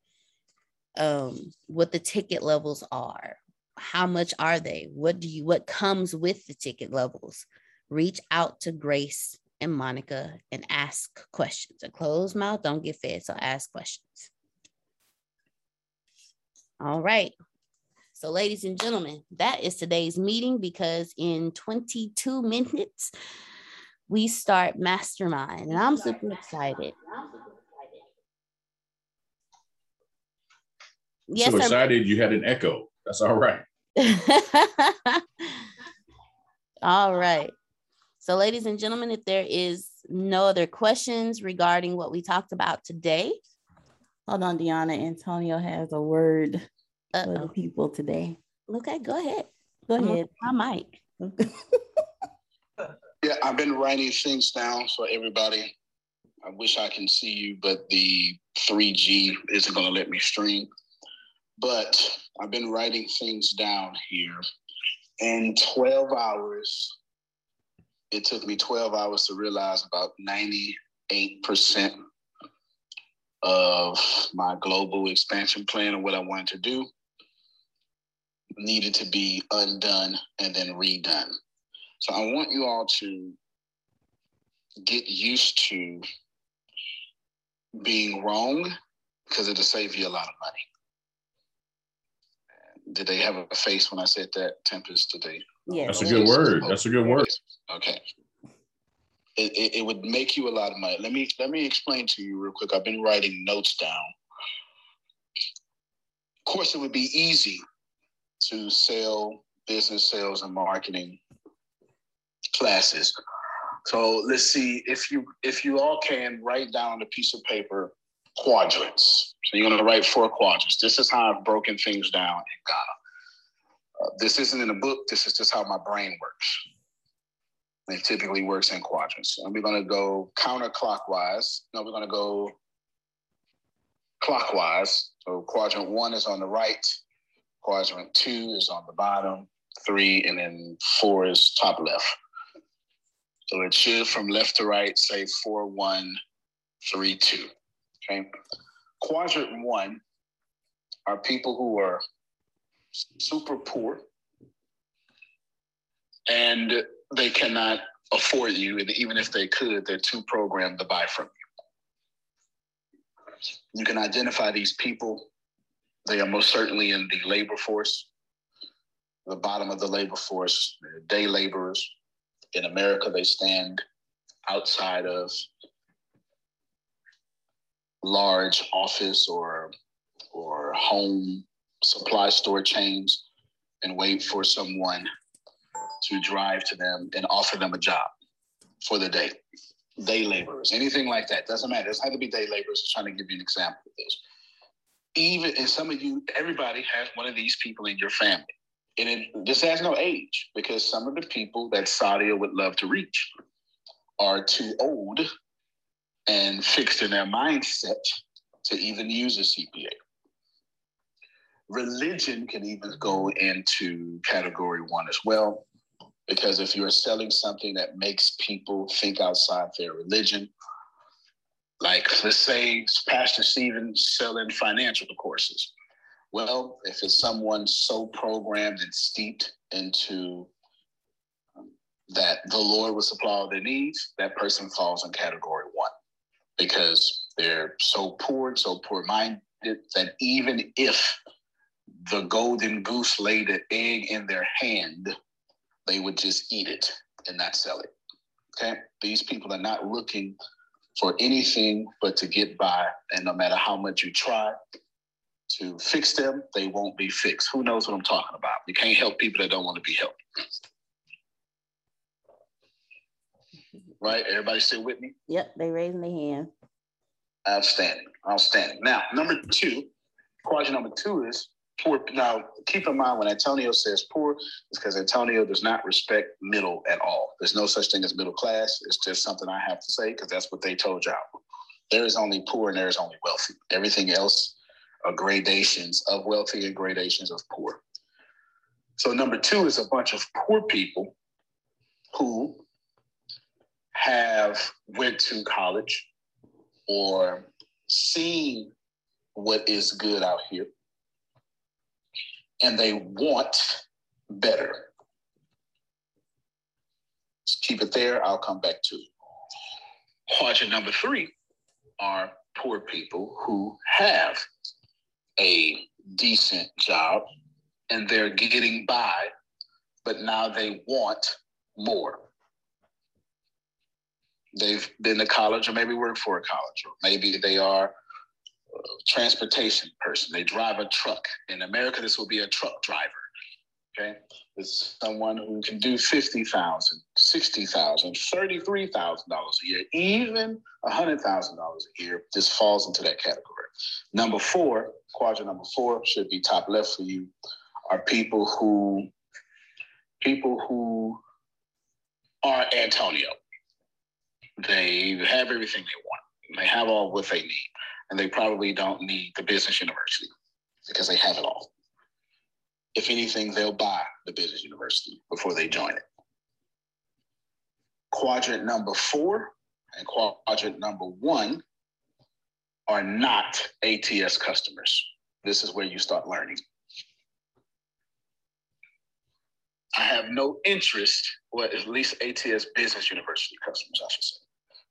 um what the ticket levels are, how much are they? What do you what comes with the ticket levels? reach out to Grace and Monica and ask questions. A closed mouth don't get fed, so ask questions. All right. So, ladies and gentlemen, that is today's meeting because in 22 minutes, we start Mastermind, and I'm super excited. Yes, I'm so excited you had an echo. That's all right. all right. So, ladies and gentlemen, if there is no other questions regarding what we talked about today. Hold on, Deanna. Antonio has a word Uh-oh. for the people today. Okay, go ahead. Go ahead. My mic. yeah, I've been writing things down for everybody. I wish I can see you, but the 3G isn't going to let me stream. But I've been writing things down here. In 12 hours, it took me 12 hours to realize about 98% of my global expansion plan and what I wanted to do needed to be undone and then redone. So I want you all to get used to being wrong because it'll save you a lot of money. Did they have a face when I said that, Tempest? today. they? Yeah, that's a good word. That's a good word. Okay. It, it, it, would make you a lot of money. Let me let me explain to you real quick. I've been writing notes down. Of course, it would be easy to sell business sales and marketing classes, So let's see if you if you all can write down a piece of paper quadrants. So you're gonna write four quadrants. This is how I've broken things down in Ghana. Uh, this isn't in a book. This is just how my brain works. It typically works in quadrants. And we're gonna go counterclockwise. No, we're gonna go clockwise. So quadrant one is on the right, quadrant two is on the bottom, three, and then four is top left. So it should from left to right say four, one, three, two. Okay. Quadrant one are people who are super poor and they cannot afford you. And even if they could, they're too programmed to buy from you. You can identify these people. They are most certainly in the labor force, the bottom of the labor force, day laborers, in America, they stand outside of large office or or home supply store chains and wait for someone to drive to them and offer them a job for the day. Day laborers, anything like that. Doesn't matter. It doesn't have to be day laborers. I'm trying to give you an example of this. Even and some of you, everybody has one of these people in your family and it, this has no age because some of the people that Sadia would love to reach are too old and fixed in their mindset to even use a CPA. Religion can even go into category one as well, because if you're selling something that makes people think outside their religion, like let's say Pastor Stephen selling financial courses well, if it's someone so programmed and steeped into that the Lord will supply all their needs, that person falls in category one because they're so poor and so poor minded that even if the golden goose laid an egg in their hand, they would just eat it and not sell it. Okay? These people are not looking for anything but to get by. And no matter how much you try, to fix them, they won't be fixed. Who knows what I'm talking about? You can't help people that don't want to be helped. Right? Everybody still with me? Yep, they raising their hand. Outstanding. Outstanding. Now, number two, question number two is poor. Now, keep in mind when Antonio says poor, it's because Antonio does not respect middle at all. There's no such thing as middle class. It's just something I have to say because that's what they told y'all. There is only poor and there is only wealthy. Everything else are gradations of wealthy and gradations of poor. So number two is a bunch of poor people who have went to college or seen what is good out here and they want better. Let's keep it there. I'll come back to it. Quadrant number three are poor people who have a decent job and they're getting by, but now they want more. They've been to college or maybe work for a college, or maybe they are a transportation person. They drive a truck. In America, this will be a truck driver. Okay. It's someone who can do $50,000, $60,000, $33,000 a year, even $100,000 a year. This falls into that category. Number four, quadrant number four should be top left for you, are people who people who are Antonio. They have everything they want. They have all what they need. And they probably don't need the business university because they have it all. If anything, they'll buy the business university before they join it. Quadrant number four and quadrant number one are not ATS customers. This is where you start learning. I have no interest, or at least ATS Business University customers, I should say.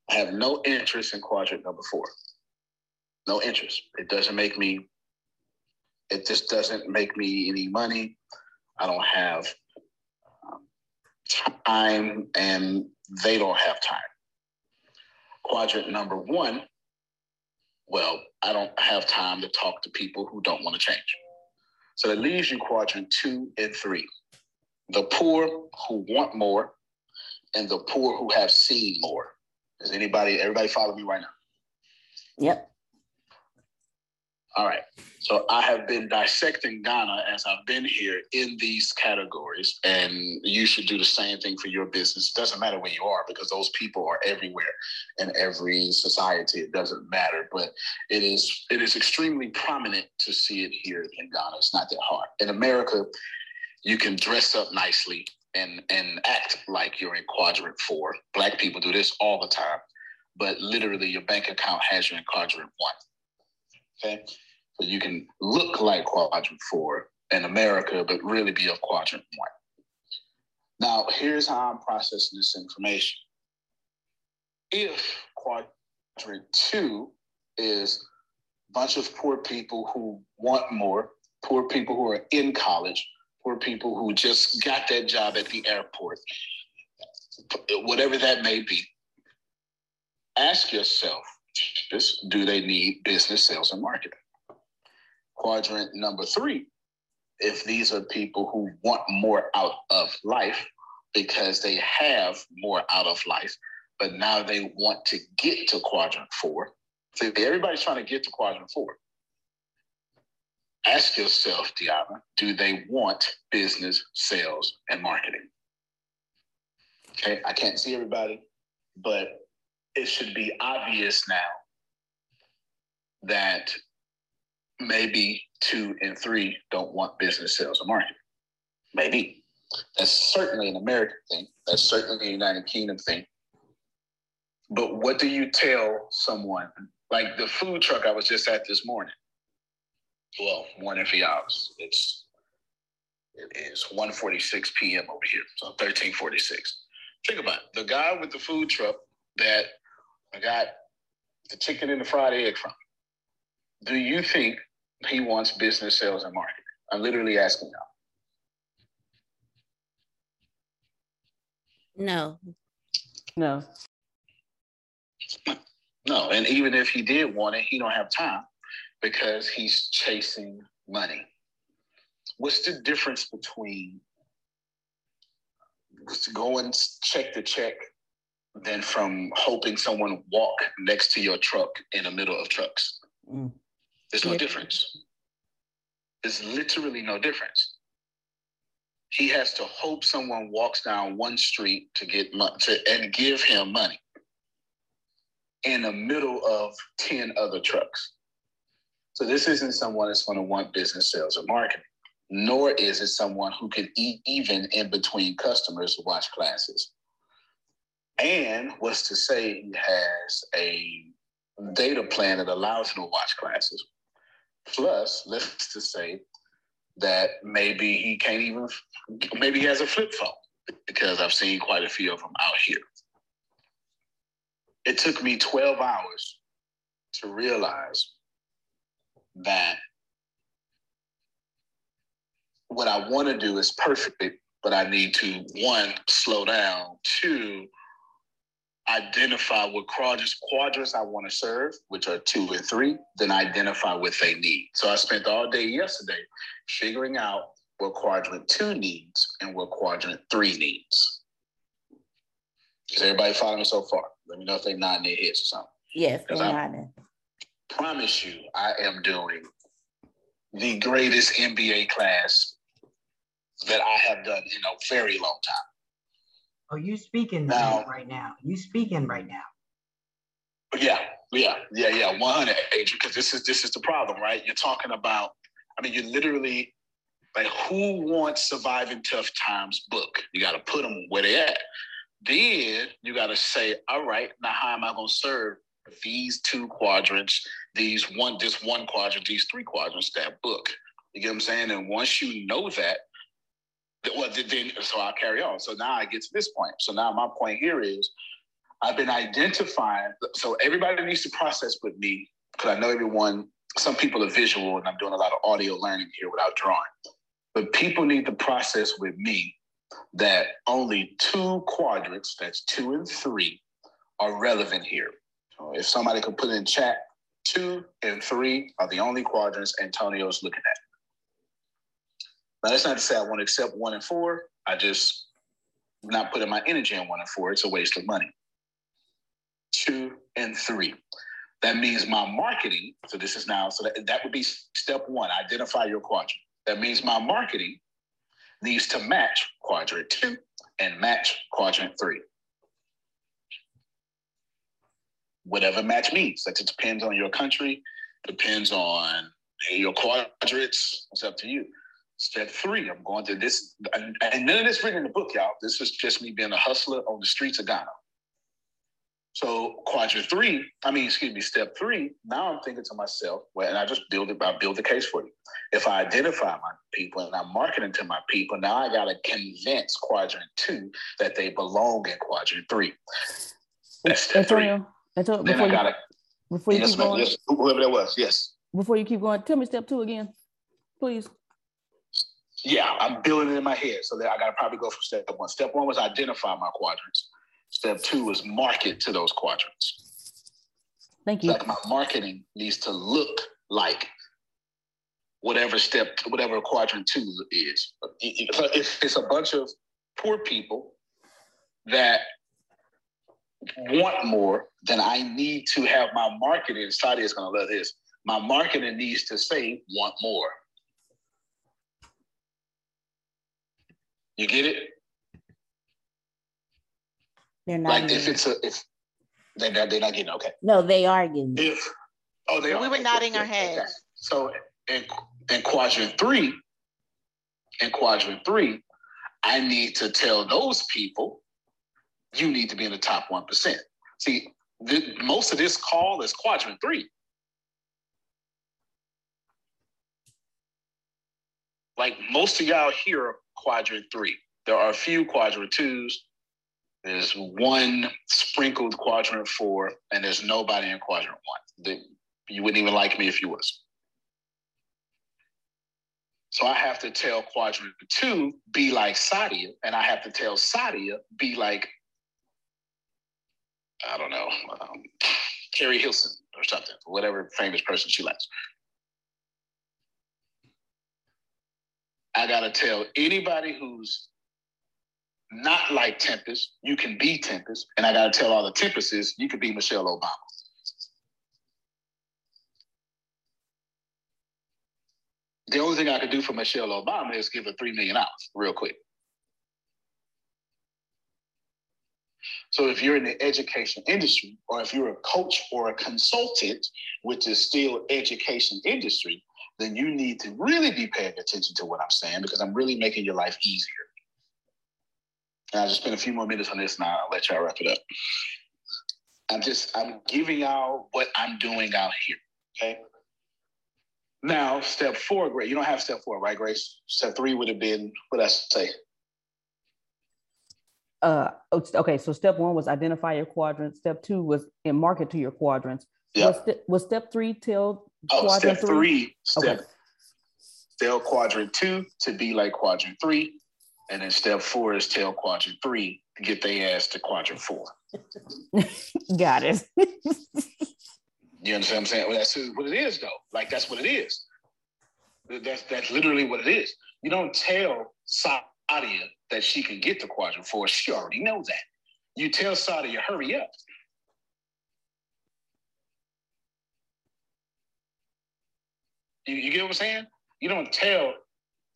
I have no interest in quadrant number four. No interest. It doesn't make me, it just doesn't make me any money. I don't have um, time and they don't have time. Quadrant number one well, I don't have time to talk to people who don't want to change. So that leaves you quadrant two and three. The poor who want more and the poor who have seen more. Does anybody, everybody follow me right now? Yep. All right. So I have been dissecting Ghana as I've been here in these categories, and you should do the same thing for your business. It doesn't matter where you are because those people are everywhere in every society. It doesn't matter, but it is it is extremely prominent to see it here in Ghana. It's not that hard. In America, you can dress up nicely and and act like you're in quadrant four. Black people do this all the time, but literally your bank account has you in quadrant one. Okay. So you can look like quadrant four in America, but really be of quadrant one. Now, here's how I'm processing this information. If quadrant two is a bunch of poor people who want more, poor people who are in college, poor people who just got that job at the airport, whatever that may be, ask yourself do they need business sales and marketing? Quadrant number three, if these are people who want more out of life because they have more out of life, but now they want to get to quadrant four. Everybody's trying to get to quadrant four. Ask yourself, Diana, do they want business, sales, and marketing? Okay, I can't see everybody, but it should be obvious now that maybe two and three don't want business, sales, or marketing. Maybe. That's certainly an American thing. That's certainly a United Kingdom thing. But what do you tell someone like the food truck I was just at this morning? Well, one for y'all. It's it is 1:46 p.m. over here, so 13:46. Think about it. the guy with the food truck that I got the chicken and the fried egg from. Do you think he wants business, sales, and marketing? I'm literally asking now. No. No. No, and even if he did want it, he don't have time because he's chasing money. What's the difference between going check to check than from hoping someone walk next to your truck in the middle of trucks? Mm. There's no difference. There's literally no difference. He has to hope someone walks down one street to get money to, and give him money in the middle of 10 other trucks. So this isn't someone that's going to want business sales or marketing, nor is it someone who can eat even in between customers to watch classes. And what's to say he has a data plan that allows him to watch classes. Plus, let's just say that maybe he can't even, maybe he has a flip phone because I've seen quite a few of them out here. It took me 12 hours to realize that what I want to do is perfect, but I need to, one, slow down, two, identify what quadrants, quadrants I want to serve, which are two and three, then identify what they need. So I spent all day yesterday figuring out what quadrant two needs and what quadrant three needs. Is everybody following me so far? Let me know if they're nodding their heads or something. Yes, they're nodding. Promise you, I am doing the greatest MBA class that I have done in a very long time. Oh, you speaking now, right now. You speaking right now. Yeah, yeah, yeah, yeah. 100, Adrian, because this is this is the problem, right? You're talking about, I mean, you literally like who wants surviving tough times book? You got to put them where they at. Then you got to say, all right, now how am I going to serve these two quadrants, these one, this one quadrant, these three quadrants, that book? You get what I'm saying? And once you know that, well, then so I'll carry on. So now I get to this point. So now my point here is I've been identifying. So everybody needs to process with me because I know everyone. Some people are visual, and I'm doing a lot of audio learning here without drawing. But people need to process with me that only two quadrants, that's two and three, are relevant here. If somebody could put in chat, two and three are the only quadrants Antonio's looking at. Now, that's not to say I want to accept one and four. I just not putting my energy in one and four. It's a waste of money. Two and three. That means my marketing. So this is now, so that, that would be step one, identify your quadrant. That means my marketing needs to match quadrant two and match quadrant three. Whatever match means, that it depends on your country, depends on your quadrants. It's up to you. Step three, I'm going to this, and, and none of this written in the book, y'all. This is just me being a hustler on the streets of Ghana. So quadrant three, I mean, excuse me, step three, now I'm thinking to myself, well, and I just build it, I build the case for you. If I identify my people and I'm marketing to my people, now I gotta convince quadrant two that they belong in quadrant three. That's step Antonio, three. Antonio, then I gotta before you yes, keep going, yes, whoever that was, yes. Before you keep going, tell me step two again, please. Yeah, I'm building it in my head. So that I gotta probably go from step one. Step one was identify my quadrants. Step two is market to those quadrants. Thank you. Like my marketing needs to look like whatever step, whatever quadrant two is. If it's a bunch of poor people that want more, then I need to have my marketing. Sadia is going to love this. My marketing needs to say want more. You get it? They're not. Like if it's a if they're not, they're not getting okay. No, they are getting. If oh they we are. Were nodding our heads. Okay. So in in quadrant three, in quadrant three, I need to tell those people, you need to be in the top one percent. See, the, most of this call is quadrant three. Like most of y'all here are quadrant three. There are a few quadrant twos, there's one sprinkled quadrant four, and there's nobody in quadrant one. The, you wouldn't even like me if you was. So I have to tell quadrant two, be like Sadia, and I have to tell Sadia, be like, I don't know, um, Keri Hilson or something, whatever famous person she likes. I got to tell anybody who's not like Tempest, you can be Tempest. And I got to tell all the Tempests, you can be Michelle Obama. The only thing I could do for Michelle Obama is give her $3 million real quick. So if you're in the education industry, or if you're a coach or a consultant, which is still education industry, then you need to really be paying attention to what I'm saying because I'm really making your life easier. And I'll just spend a few more minutes on this and I'll let y'all wrap it up. I'm just, I'm giving y'all what I'm doing out here. Okay. Now, step four, Grace, You don't have step four, right, Grace? Step three would have been what I say. Uh, okay, so step one was identify your quadrant. Step two was in market to your quadrants. Yep. Was, st- was step three till oh, quadrant step three? three step okay. tell quadrant two to be like quadrant three. And then step four is tell quadrant three to get their ass to quadrant four. Got it. you understand what I'm saying? Well, that's what it is, though. Like that's what it is. That's that's literally what it is. You don't tell Sadia that she can get to quadrant four. She already knows that. You tell Sadia, hurry up. You, you get what I'm saying? You don't tell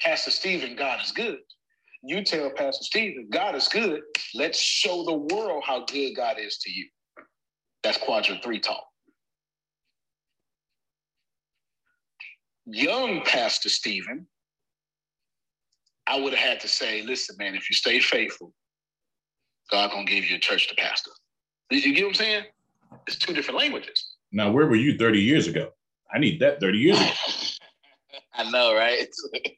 Pastor Stephen God is good you tell Pastor Stephen, God is good. Let's show the world how good God is to you. That's quadrant three talk. Young Pastor Stephen, I would have had to say, listen, man, if you stay faithful, God gonna give you a church to pastor. Did you get what I'm saying? It's two different languages. Now, where were you 30 years ago? I need that 30 years ago. I know, right?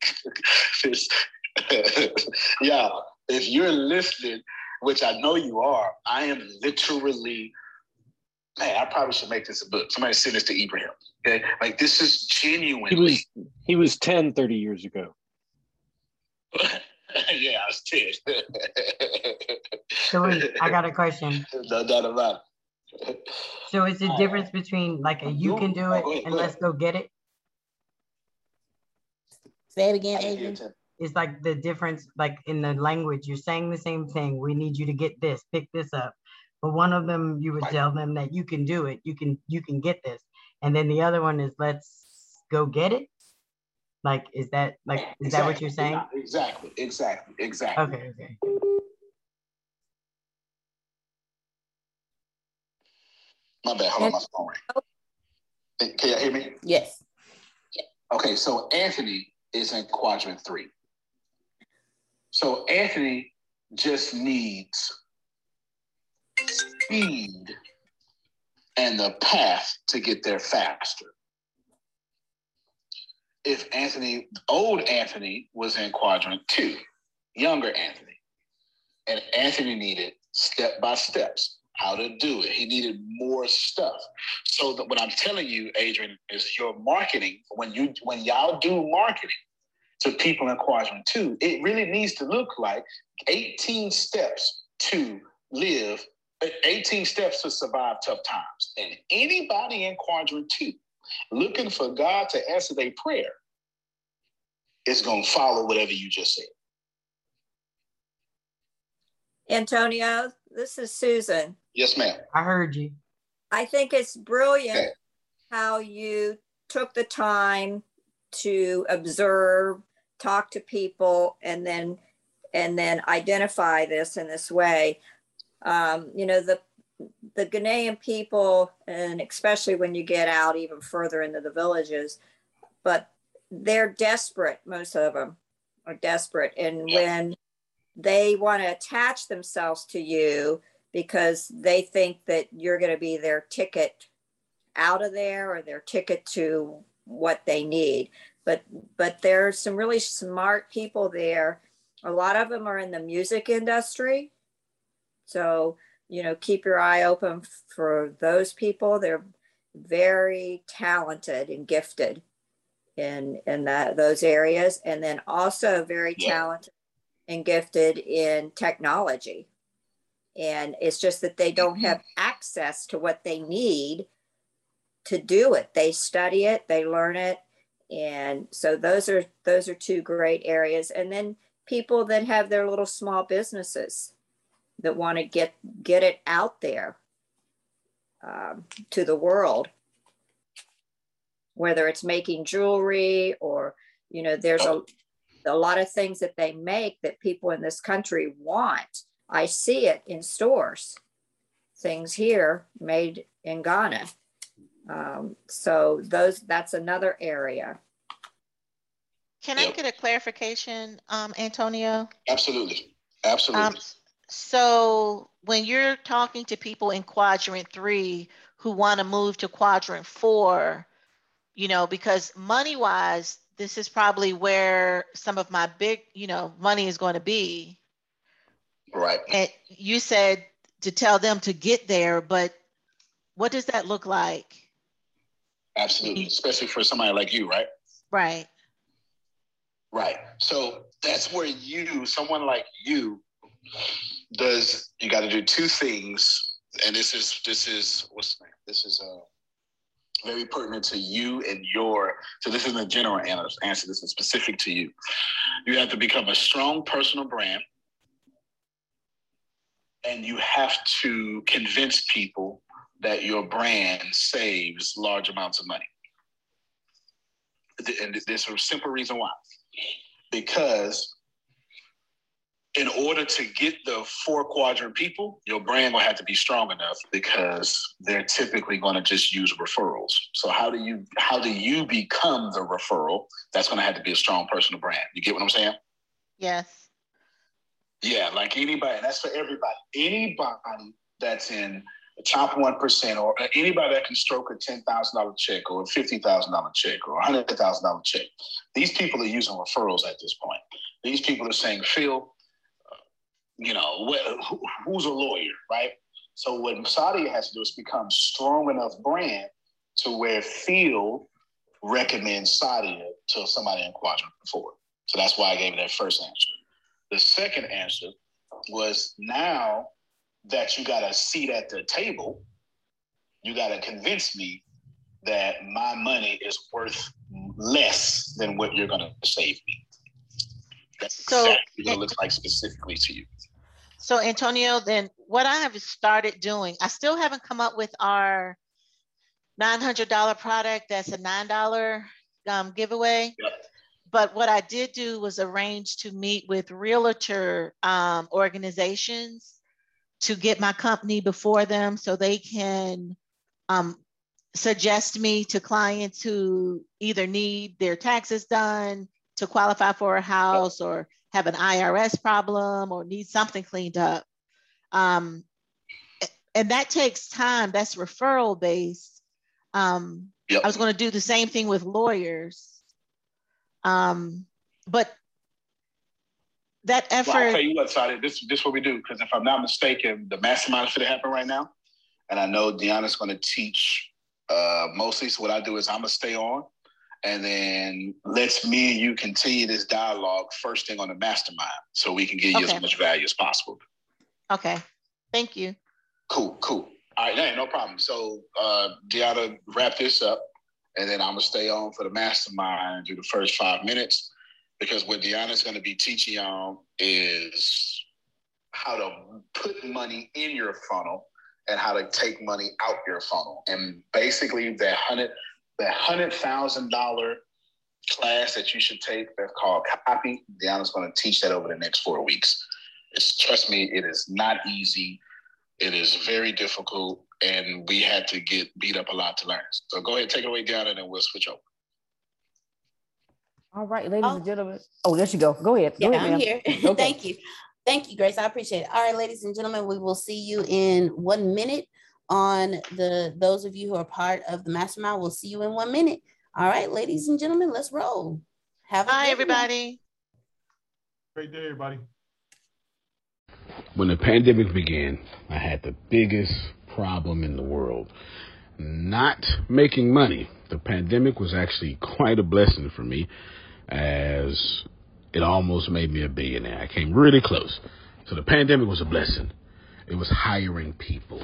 yeah, if you're listening, which I know you are, I am literally, man, I probably should make this a book. Somebody send this to Ibrahim. Okay. Like this is genuine. He was, he was 10, 30 years ago. Yeah, I was 10. so wait, I got a question. No doubt about it. So is the difference between like a you can do it and let's go get it? Say it again, Adrian. it's like the difference, like in the language, you're saying the same thing. We need you to get this, pick this up. But one of them, you would tell them that you can do it, you can, you can get this, and then the other one is let's go get it. Like, is that like, is exactly. that what you're saying? Exactly, exactly, exactly. Okay, okay. My bad. Hold on, my phone ring. Can you hear me? Yes. Okay, so Anthony is in quadrant three. So Anthony just needs speed and the path to get there faster. If Anthony, old Anthony, was in quadrant two, younger Anthony, and Anthony needed step by steps how to do it. He needed more stuff. So that what I'm telling you, Adrian, is your marketing. When you when y'all do marketing to people in quadrant two, it really needs to look like 18 steps to live, 18 steps to survive tough times. And anybody in quadrant two looking for God to answer their prayer is going to follow whatever you just said. Antonio, this is Susan. Yes, ma'am. I heard you. I think it's brilliant okay. how you took the time to observe, talk to people, and then and then identify this in this way. Um, you know, the the Ghanaian people, and especially when you get out even further into the villages, but they're desperate. Most of them are desperate, and when they want to attach themselves to you because they think that you're going to be their ticket out of there or their ticket to what they need. But but there's some really smart people there. A lot of them are in the music industry. So you know keep your eye open for those people. They're very talented and gifted in in that those areas. And then also very yeah. talented and gifted in technology. And it's just that they don't have access to what they need to do it. They study it they learn it. And so those are those are two great areas. And then people that have their little small businesses that want to get get it out there um, to the world whether it's making jewelry or you know there's a, a lot of things that they make that people in this country want I see it in stores, things here made in Ghana. Um, so those that's another area. Can yep. I get a clarification, um, Antonio? Absolutely, absolutely. So when you're talking to people in quadrant three who want to move to quadrant four, you know, because money wise, this is probably where some of my big, you know, money is going to be. Right. And you said to tell them to get there, but what does that look like? Absolutely, especially for somebody like you, right? Right. Right. So that's where you, someone like you, does you got to do two things, and this is this is what's? This is uh very pertinent to you and your. So this isn't a general answer. This is specific to you. You have to become a strong personal brand and you have to convince people that your brand saves large amounts of money. And there's a simple reason why. Because in order to get the four quadrant people, your brand will have to be strong enough because they're typically going to just use referrals. So how do you how do you become the referral? That's going to have to be a strong personal brand. You get what I'm saying? Yes. Yeah, like anybody, that's for everybody. Anybody that's in the top 1% or anybody that can stroke a $10,000 check or a $50,000 check or a $100,000 check, these people are using referrals at this point. These people are saying, Phil, you know, wh- who's a lawyer, right? So what Sadia has to do is become strong enough brand to where Phil recommends Sadia to somebody in quadrant four. So that's why I gave that first answer. The second answer was now that you got a seat at the table, you got to convince me that my money is worth less than what you're going to save me. That's so, exactly what it looks like specifically to you. So Antonio, then what I have started doing, I still haven't come up with our $900 product that's a $9 um, giveaway. Yep. But what I did do was arrange to meet with realtor um, organizations to get my company before them so they can um, suggest me to clients who either need their taxes done to qualify for a house or have an IRS problem or need something cleaned up. Um, and that takes time, that's referral based. Um, yep. I was going to do the same thing with lawyers. Um, but that effort. Well, I'll tell you what, Sadi, this, this is what we do. Because if I'm not mistaken, the mastermind is going to happen right now. And I know Deanna's going to teach uh, mostly. So what I do is I'm going to stay on and then let's me and you continue this dialogue first thing on the mastermind so we can give you okay. as much value as possible. Okay. Thank you. Cool, cool. All right, hey, no problem. So uh Deanna wrap this up and then I'm gonna stay on for the mastermind and do the first five minutes because what Deanna's gonna be teaching y'all is how to put money in your funnel and how to take money out your funnel. And basically that hundred that hundred thousand dollar class that you should take that's called copy. Deanna's going to teach that over the next four weeks. It's trust me, it is not easy. It is very difficult, and we had to get beat up a lot to learn. So go ahead, take it away, Deanna, and then we'll switch over. All right, ladies oh. and gentlemen. Oh, there you go. Go ahead. Go yeah, ahead, I'm here. Okay. Thank you. Thank you, Grace. I appreciate it. All right, ladies and gentlemen, we will see you in one minute on the those of you who are part of the mastermind. We'll see you in one minute. All right, ladies and gentlemen, let's roll. Have a Hi, everybody. Great day, everybody. When the pandemic began, I had the biggest problem in the world. Not making money. The pandemic was actually quite a blessing for me as it almost made me a billionaire. I came really close. So the pandemic was a blessing. It was hiring people.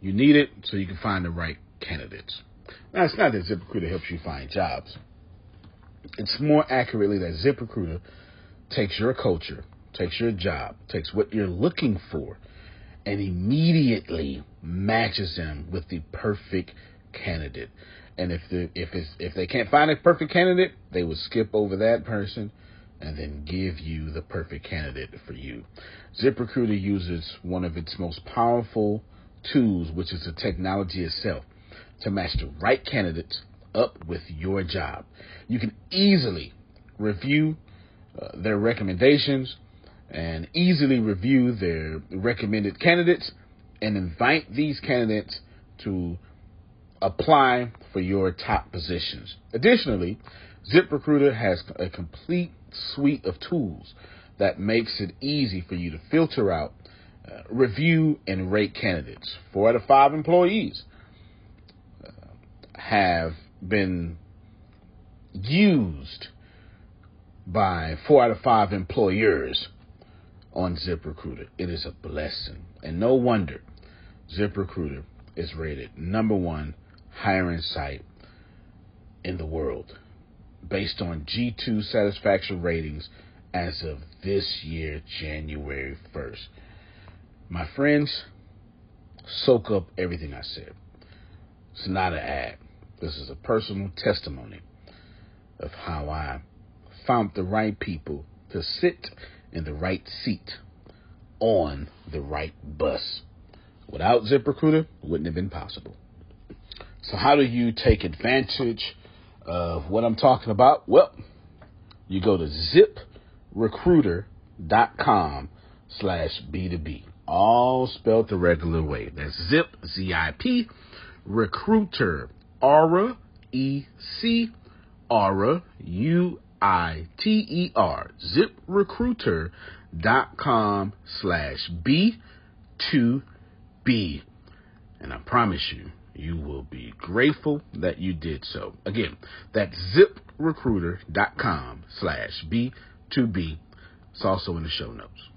You need it so you can find the right candidates. Now, it's not that ZipRecruiter helps you find jobs. It's more accurately that ZipRecruiter takes your culture, takes your job, takes what you're looking for, and immediately matches them with the perfect candidate. And if the if it's if they can't find a perfect candidate, they will skip over that person and then give you the perfect candidate for you. ZipRecruiter uses one of its most powerful tools, which is the technology itself, to match the right candidates up with your job. You can easily review uh, their recommendations and easily review their recommended candidates and invite these candidates to apply for your top positions. Additionally, ZipRecruiter has a complete suite of tools that makes it easy for you to filter out uh, review and rate candidates. Four out of five employees uh, have been used by four out of five employers on ZipRecruiter. It is a blessing. And no wonder ZipRecruiter is rated number one hiring site in the world based on G2 satisfaction ratings as of this year, January 1st. My friends, soak up everything I said. It's not an ad. This is a personal testimony of how I found the right people to sit in the right seat on the right bus. Without ZipRecruiter, it wouldn't have been possible. So, how do you take advantage of what I'm talking about? Well, you go to ziprecruiter.com slash B2B, all spelled the regular way. That's zip, Z-I-P, recruiter, Aura, E-C, Aura, U-I-T-E-R, ziprecruiter.com slash B2B. And I promise you, you will be grateful that you did so. Again, that's ziprecruiter.com slash B2B. It's also in the show notes.